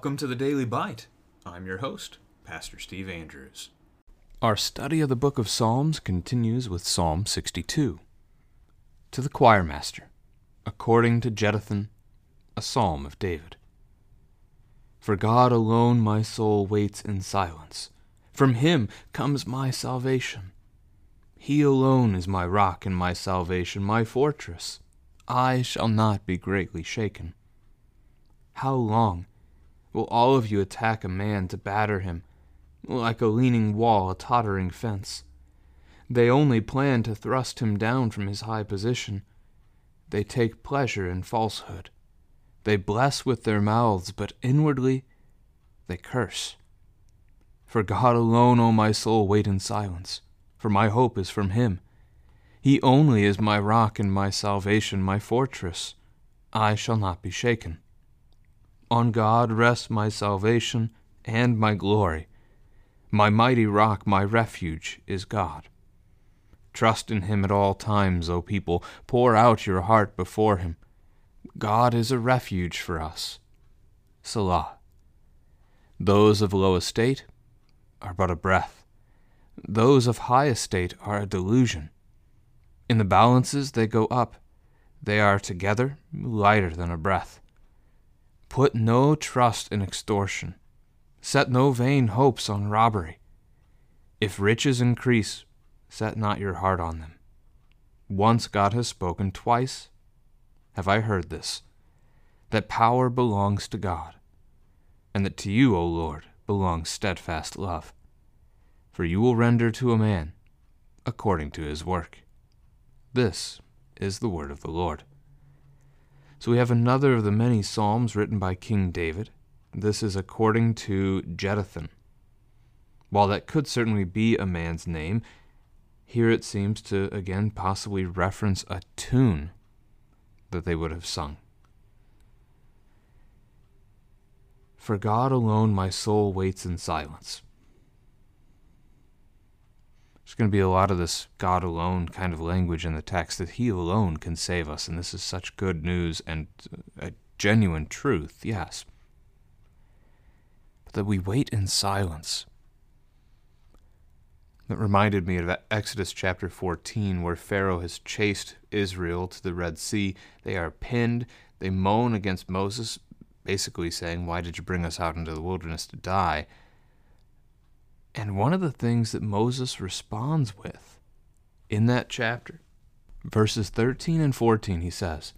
Welcome to the Daily Bite. I'm your host, Pastor Steve Andrews. Our study of the book of Psalms continues with Psalm 62. To the choir master, according to Jeduthun, a psalm of David. For God alone my soul waits in silence. From him comes my salvation. He alone is my rock and my salvation, my fortress. I shall not be greatly shaken. How long will all of you attack a man to batter him, like a leaning wall, a tottering fence? They only plan to thrust him down from his high position. They take pleasure in falsehood. They bless with their mouths, but inwardly they curse. For God alone, O my soul, wait in silence, for my hope is from him. He only is my rock and my salvation, my fortress. I shall not be shaken. On God rests my salvation and my glory. My mighty rock, my refuge, is God. Trust in him at all times, O people. Pour out your heart before him. God is a refuge for us. Selah. Those of low estate are but a breath. Those of high estate are a delusion. In the balances they go up. They are together lighter than a breath. Put no trust in extortion. Set no vain hopes on robbery. If riches increase, set not your heart on them. Once God has spoken, twice have I heard this that power belongs to God, and that to you, O Lord, belongs steadfast love. For you will render to a man according to his work. This is the word of the Lord. So we have another of the many psalms written by King David. This is according to Jeduthun. While that could certainly be a man's name, here it seems to again possibly reference a tune that they would have sung. For God alone my soul waits in silence. There's going to be a lot of this God alone kind of language in the text that He alone can save us, and this is such good news and a genuine truth, yes. But that we wait in silence. That reminded me of Exodus chapter 14, where Pharaoh has chased Israel to the Red Sea. They are pinned. They moan against Moses, basically saying, Why did you bring us out into the wilderness to die? And one of the things that Moses responds with in that chapter, verses 13 and 14, he says,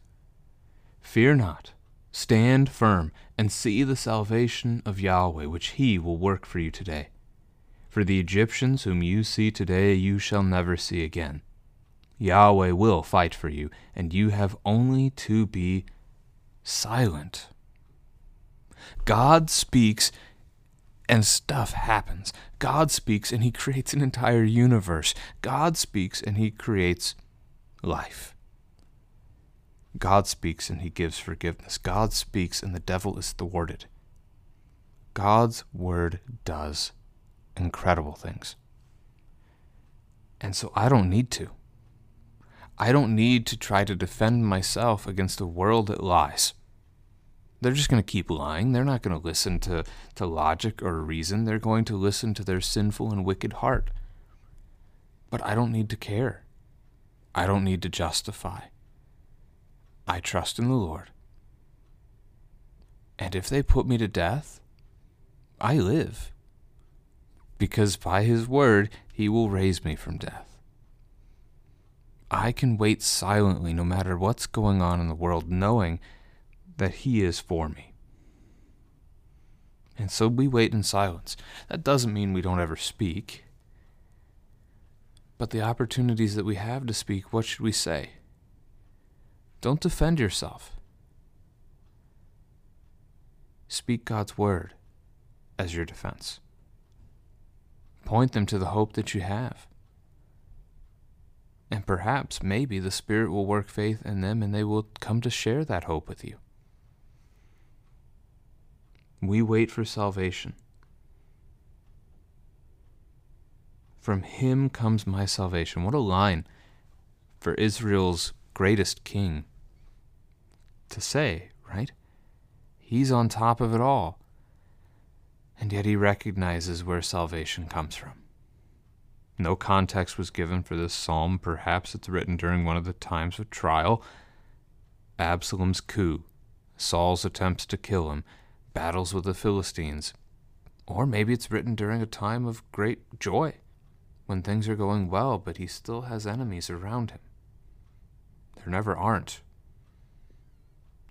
Fear not, stand firm, and see the salvation of Yahweh, which he will work for you today. For the Egyptians whom you see today you shall never see again. Yahweh will fight for you, and you have only to be silent. God speaks and stuff happens. God speaks and he creates an entire universe. God speaks and he creates life. God speaks and he gives forgiveness. God speaks and the devil is thwarted. God's word does incredible things. And so I don't need to. I don't need to try to defend myself against a world that lies. They're just going to keep lying. They're not going to listen to, to logic or reason. They're going to listen to their sinful and wicked heart. But I don't need to care. I don't need to justify. I trust in the Lord. And if they put me to death, I live. Because by His word, He will raise me from death. I can wait silently no matter what's going on in the world, knowing that He is for me. And so we wait in silence. That doesn't mean we don't ever speak. But the opportunities that we have to speak, what should we say? Don't defend yourself. Speak God's word as your defense. Point them to the hope that you have. And perhaps, maybe, the Spirit will work faith in them and they will come to share that hope with you. We wait for salvation. From him comes my salvation. What a line for Israel's greatest king to say, right? He's on top of it all. And yet he recognizes where salvation comes from. No context was given for this psalm. Perhaps it's written during one of the times of trial. Absalom's coup, Saul's attempts to kill him, battles with the Philistines. Or maybe it's written during a time of great joy, when things are going well, but he still has enemies around him. There never aren't.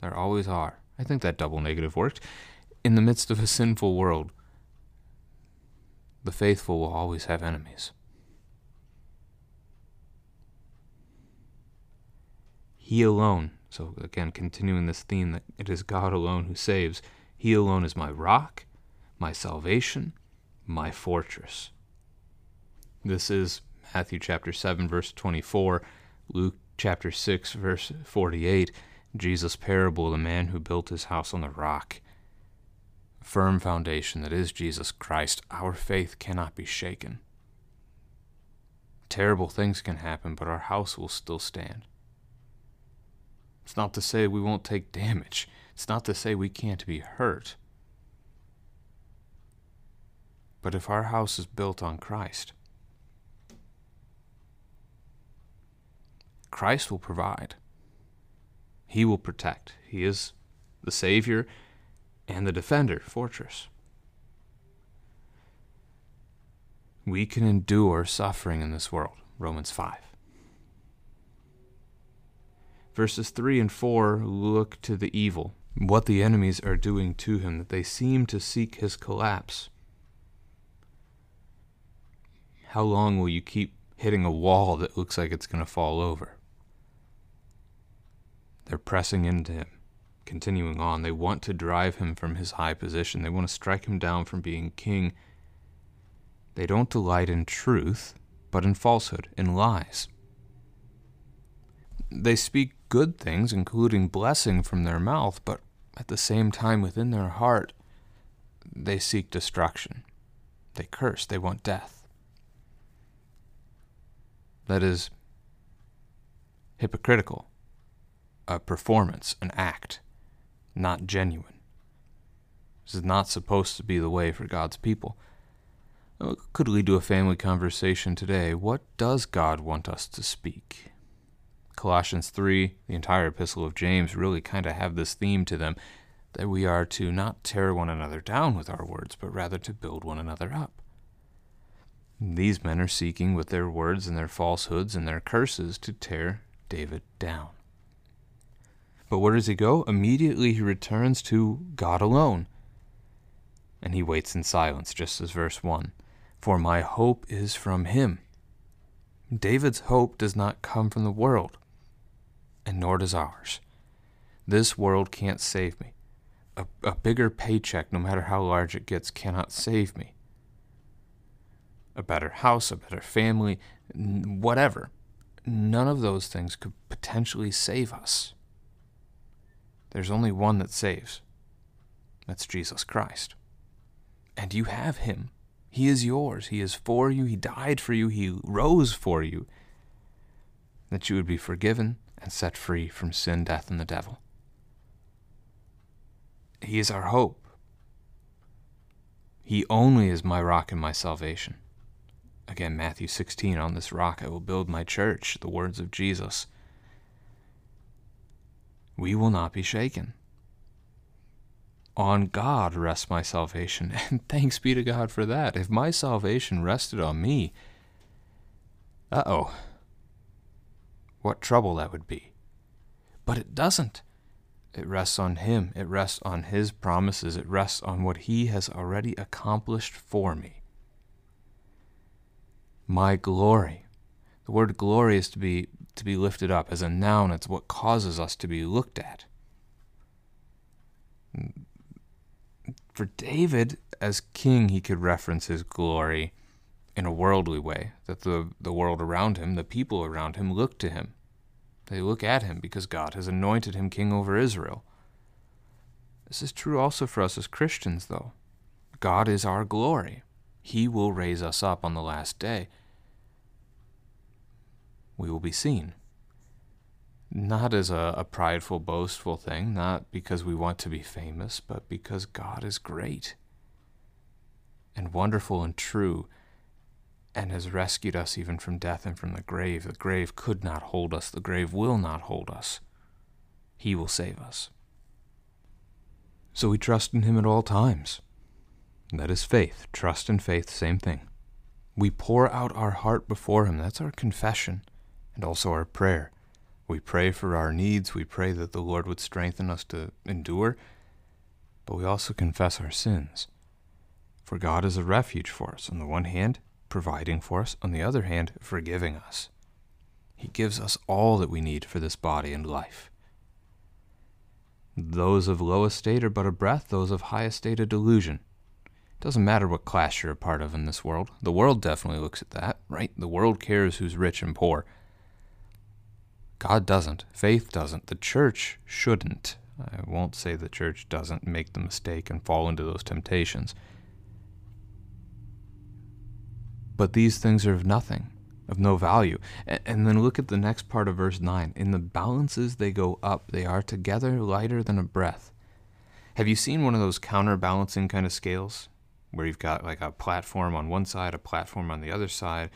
There always are. I think that double negative worked. In the midst of a sinful world, the faithful will always have enemies. He alone, so again, continuing this theme that it is God alone who saves, He alone is my rock, my salvation, my fortress. This is Matthew chapter 7, verse 24, Luke chapter 6, verse 48, Jesus' parable the man who built his house on the rock. Firm foundation that is Jesus Christ. Our faith cannot be shaken. Terrible things can happen, but our house will still stand. It's not to say we won't take damage. It's not to say we can't be hurt. But if our house is built on Christ, Christ will provide. He will protect. He is the Savior and the defender, fortress. We can endure suffering in this world. Romans 5. Verses 3 and 4 look to the evil, what the enemies are doing to him, that they seem to seek his collapse. How long will you keep hitting a wall that looks like it's going to fall over? They're pressing into him, continuing on. They want to drive him from his high position. They want to strike him down from being king. They don't delight in truth, but in falsehood, in lies. They speak good things, including blessing from their mouth, but at the same time, within their heart, they seek destruction. They curse, they want death. That is hypocritical a performance, an act, not genuine. This is not supposed to be the way for God's people. It could lead to a family conversation today. What does God want us to speak? Colossians 3, the entire epistle of James, really kind of have this theme to them that we are to not tear one another down with our words, but rather to build one another up. These men are seeking with their words and their falsehoods and their curses to tear David down. But where does he go? Immediately he returns to God alone. And he waits in silence, just as verse 1 For my hope is from him. David's hope does not come from the world, and nor does ours. This world can't save me. A, a bigger paycheck, no matter how large it gets, cannot save me. A better house, a better family, whatever. None of those things could potentially save us. There's only one that saves. That's Jesus Christ. And you have him. He is yours. He is for you. He died for you. He rose for you. That you would be forgiven and set free from sin, death, and the devil. He is our hope. He only is my rock and my salvation. Again, Matthew 16 On this rock I will build my church, the words of Jesus we will not be shaken. On God rests my salvation, and thanks be to God for that. If my salvation rested on me, uh oh, what trouble that would be. But it doesn't. It rests on Him, it rests on His promises, it rests on what He has already accomplished for me. My glory. The word glory is to be to be lifted up. As a noun, it's what causes us to be looked at. For David, as king, he could reference his glory in a worldly way, that the, the world around him, the people around him, look to him. They look at him because God has anointed him king over Israel. This is true also for us as Christians, though. God is our glory. He will raise us up on the last day. We will be seen. Not as a, a, prideful, boastful thing, not because we want to be famous, but because God is great and wonderful and true and has rescued us even from death and from the grave. The grave could not hold us, the grave will not hold us. He will save us. So we trust in Him at all times. That is faith. Trust and faith, same thing. We pour out our heart before Him. That's our confession and also our prayer. We pray for our needs. We pray that the Lord would strengthen us to endure. But we also confess our sins. For God is a refuge for us. On the one hand, providing for us, on the other hand, forgiving us. He gives us all that we need for this body and life. Those of low estate are but a breath, those of high estate a delusion. It doesn't matter what class you're a part of in this world. The world definitely looks at that, right? The world cares who's rich and poor. God doesn't. Faith doesn't. The church shouldn't. I won't say the church doesn't make the mistake and fall into those temptations. But these things are of nothing, of no value. And then look at the next part of verse 9. In the balances they go up, they are together lighter than a breath. Have you seen one of those counterbalancing kind of scales? Where you've got like a platform on one side, a platform on the other side.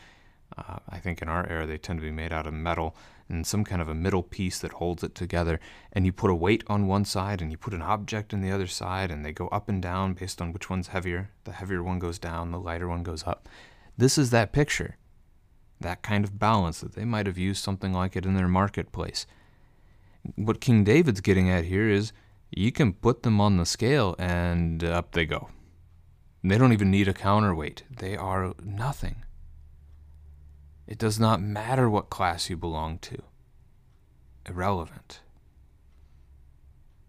Uh, I think in our era they tend to be made out of metal and some kind of a middle piece that holds it together. And you put a weight on one side and you put an object on the other side, and they go up and down based on which one's heavier. The heavier one goes down, the lighter one goes up. This is that picture, that kind of balance that they might have used something like it in their marketplace. What King David's getting at here is you can put them on the scale and up they go. They don't even need a counterweight, they are nothing. It does not matter what class you belong to. Irrelevant.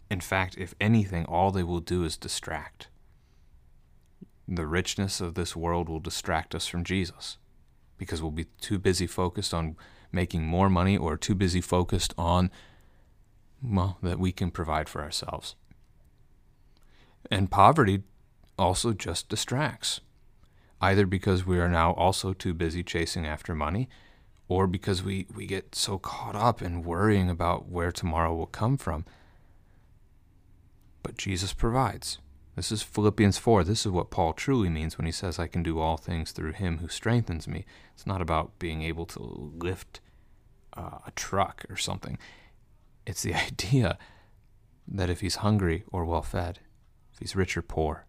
In fact, if anything, all they will do is distract the richness of this world will distract us from Jesus because we'll be too busy focused on making more money or too busy focused on, well, that we can provide for ourselves. And poverty also just distracts, either because we are now also too busy chasing after money or because we, we get so caught up in worrying about where tomorrow will come from. But Jesus provides. This is Philippians 4. This is what Paul truly means when he says, I can do all things through him who strengthens me. It's not about being able to lift uh, a truck or something. It's the idea that if he's hungry or well fed, if he's rich or poor,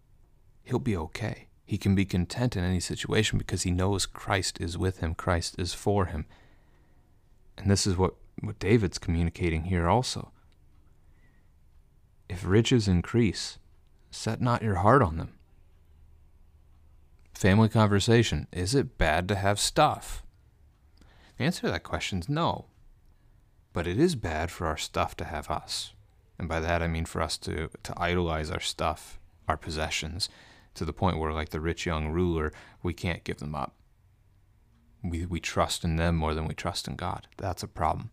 he'll be okay. He can be content in any situation because he knows Christ is with him, Christ is for him. And this is what, what David's communicating here also. If riches increase, set not your heart on them. Family conversation Is it bad to have stuff? The answer to that question is no. But it is bad for our stuff to have us. And by that I mean for us to, to idolize our stuff, our possessions, to the point where, like the rich young ruler, we can't give them up. We, we trust in them more than we trust in God. That's a problem.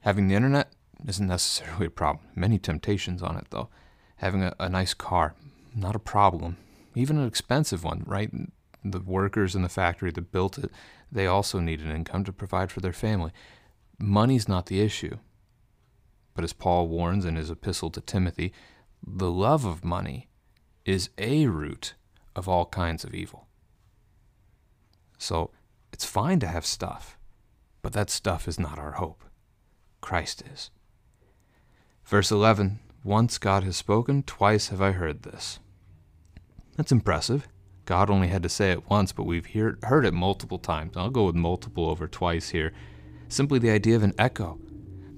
Having the internet isn't necessarily a problem. Many temptations on it, though having a, a nice car, not a problem. Even an expensive one, right? The workers in the factory that built it, they also need an income to provide for their family. Money's not the issue. But as Paul warns in his epistle to Timothy, the love of money is a root of all kinds of evil. So it's fine to have stuff, but that stuff is not our hope. Christ is. Verse 11 once God has spoken, twice have I heard this. That's impressive. God only had to say it once, but we've hear, heard it multiple times. I'll go with multiple over twice here. Simply the idea of an echo.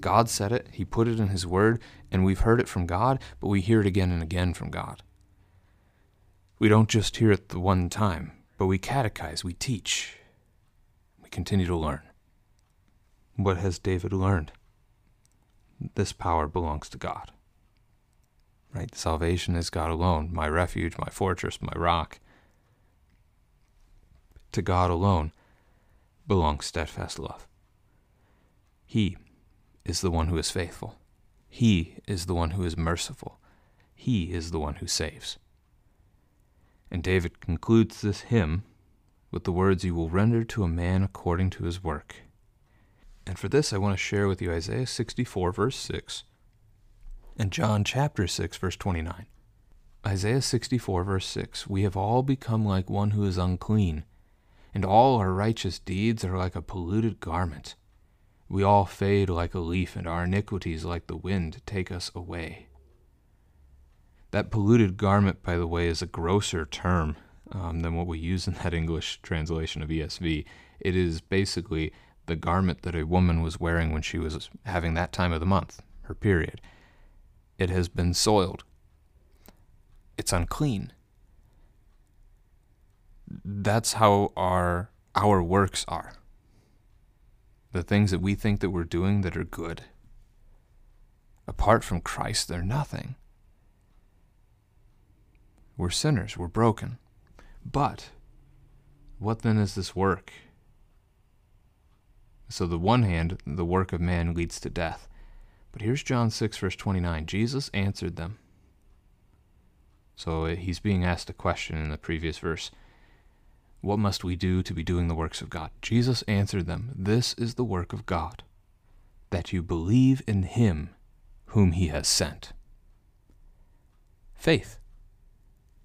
God said it, He put it in His Word, and we've heard it from God, but we hear it again and again from God. We don't just hear it the one time, but we catechize, we teach, we continue to learn. What has David learned? This power belongs to God right? Salvation is God alone, my refuge, my fortress, my rock. To God alone belongs steadfast love. He is the one who is faithful. He is the one who is merciful. He is the one who saves. And David concludes this hymn with the words, You will render to a man according to his work. And for this, I want to share with you Isaiah 64, verse 6, and John chapter 6, verse 29. Isaiah 64, verse 6 We have all become like one who is unclean, and all our righteous deeds are like a polluted garment. We all fade like a leaf, and our iniquities, like the wind, take us away. That polluted garment, by the way, is a grosser term um, than what we use in that English translation of ESV. It is basically the garment that a woman was wearing when she was having that time of the month, her period. It has been soiled, it's unclean. That's how our our works are. The things that we think that we're doing that are good. Apart from Christ, they're nothing. We're sinners, we're broken. But what then is this work? So, the one hand, the work of man leads to death. But here's John 6, verse 29. Jesus answered them. So, uh, he's being asked a question in the previous verse What must we do to be doing the works of God? Jesus answered them This is the work of God, that you believe in him whom he has sent. Faith.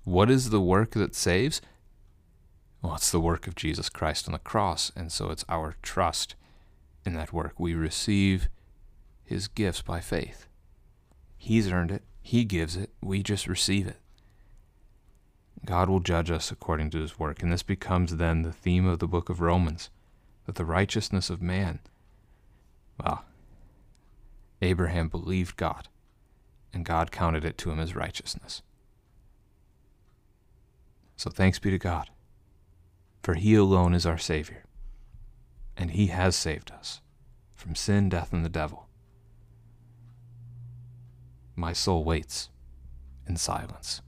What is the work that saves? Well, it's the work of Jesus Christ on the cross, and so it's our trust in that work. We receive his gifts by faith. He's earned it, he gives it, we just receive it. God will judge us according to his work, and this becomes then the theme of the book of Romans that the righteousness of man, well, Abraham believed God, and God counted it to him as righteousness. So thanks be to God, for He alone is our Savior, and He has saved us from sin, death, and the devil. My soul waits in silence.